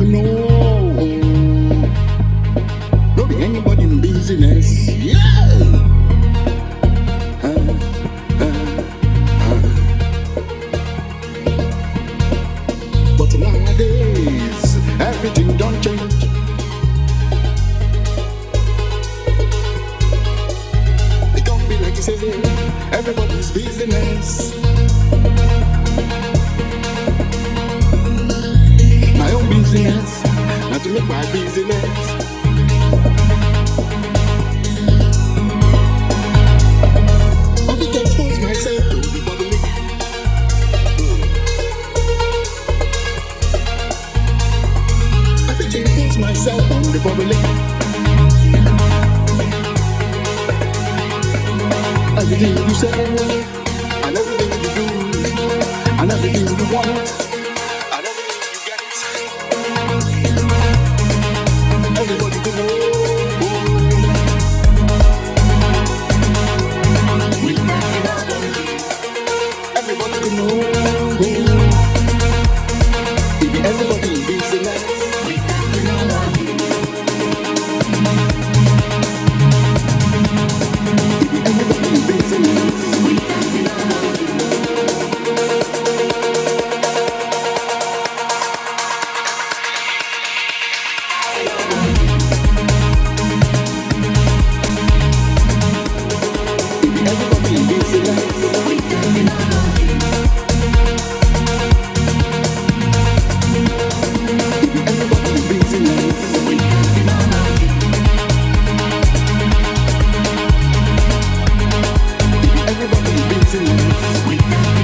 Nobody can you. We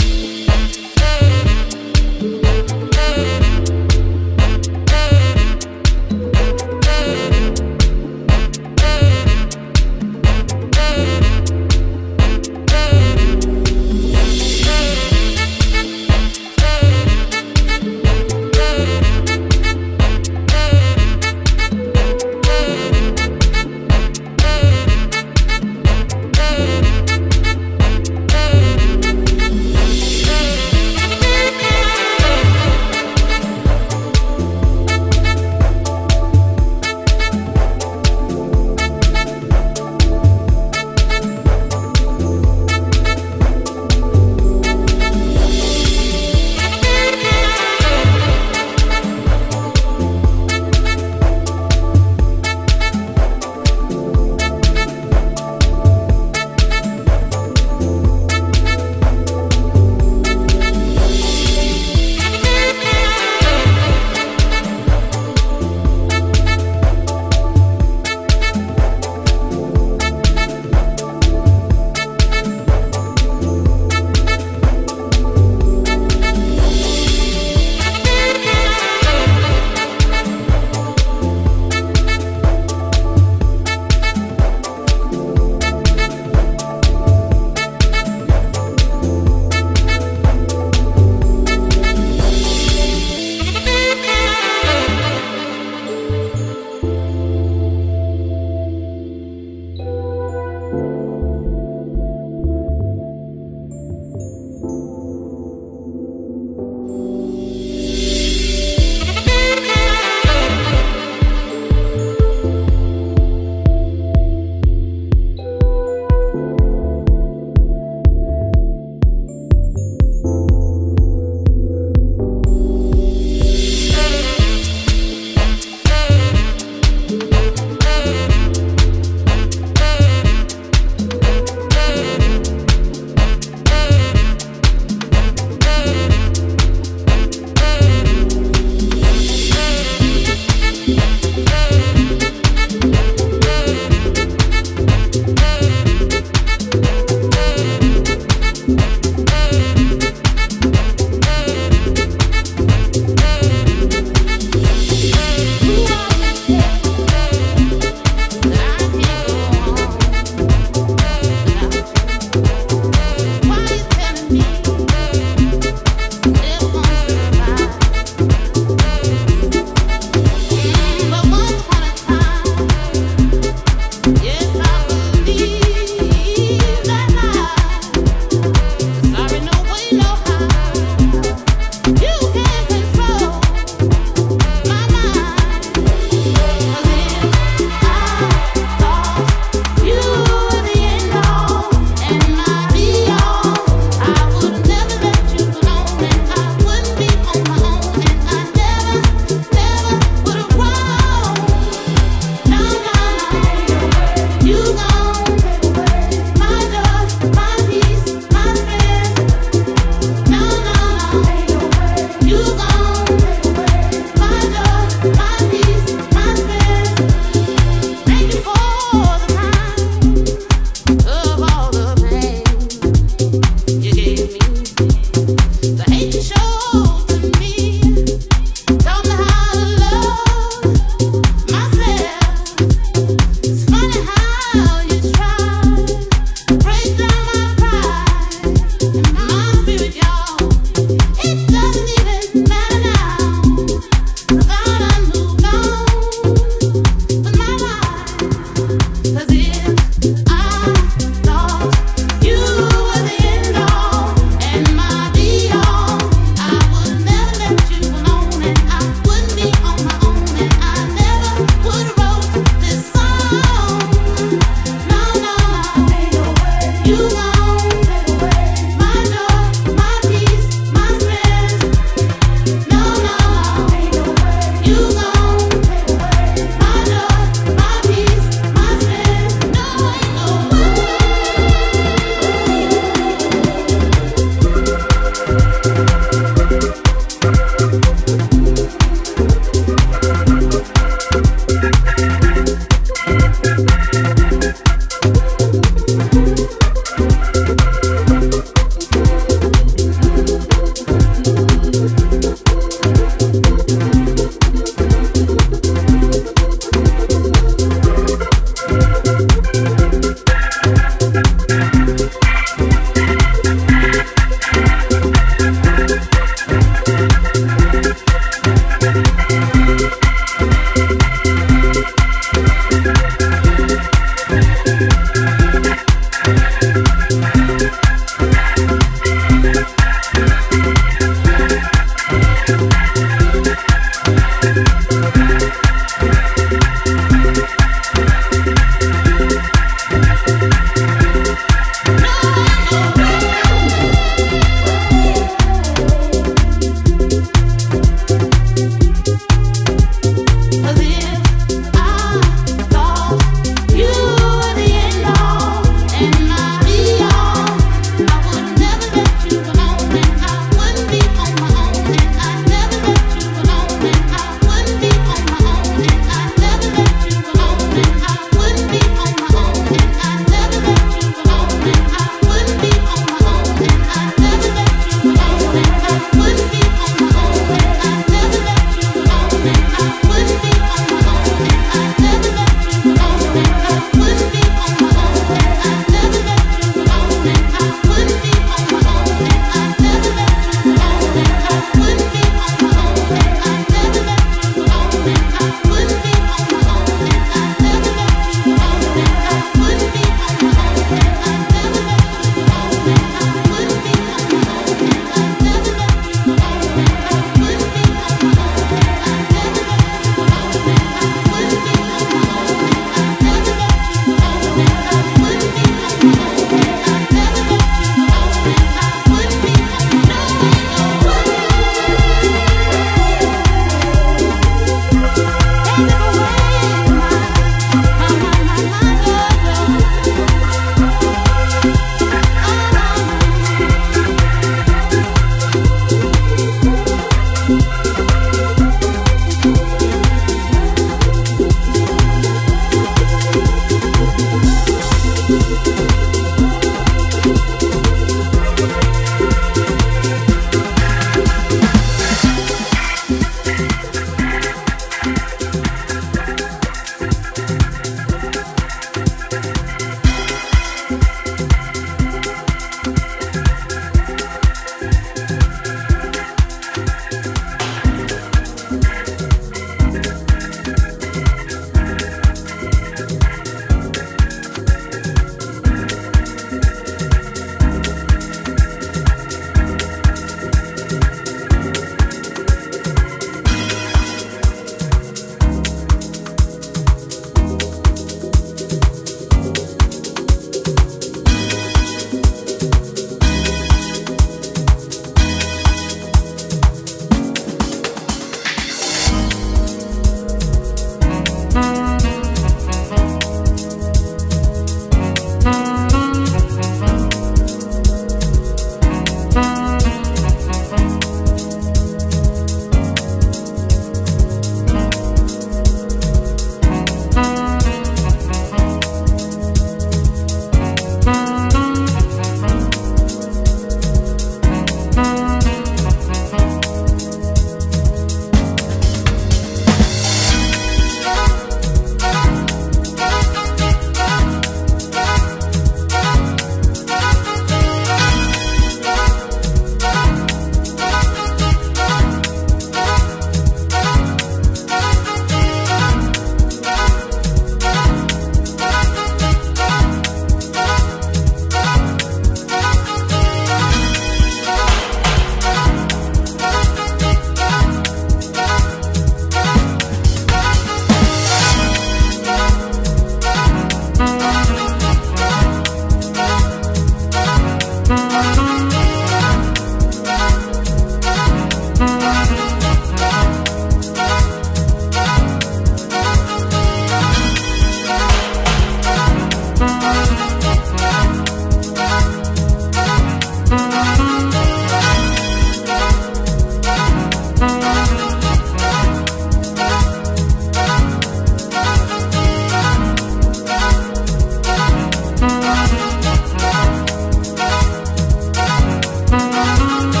Thank you.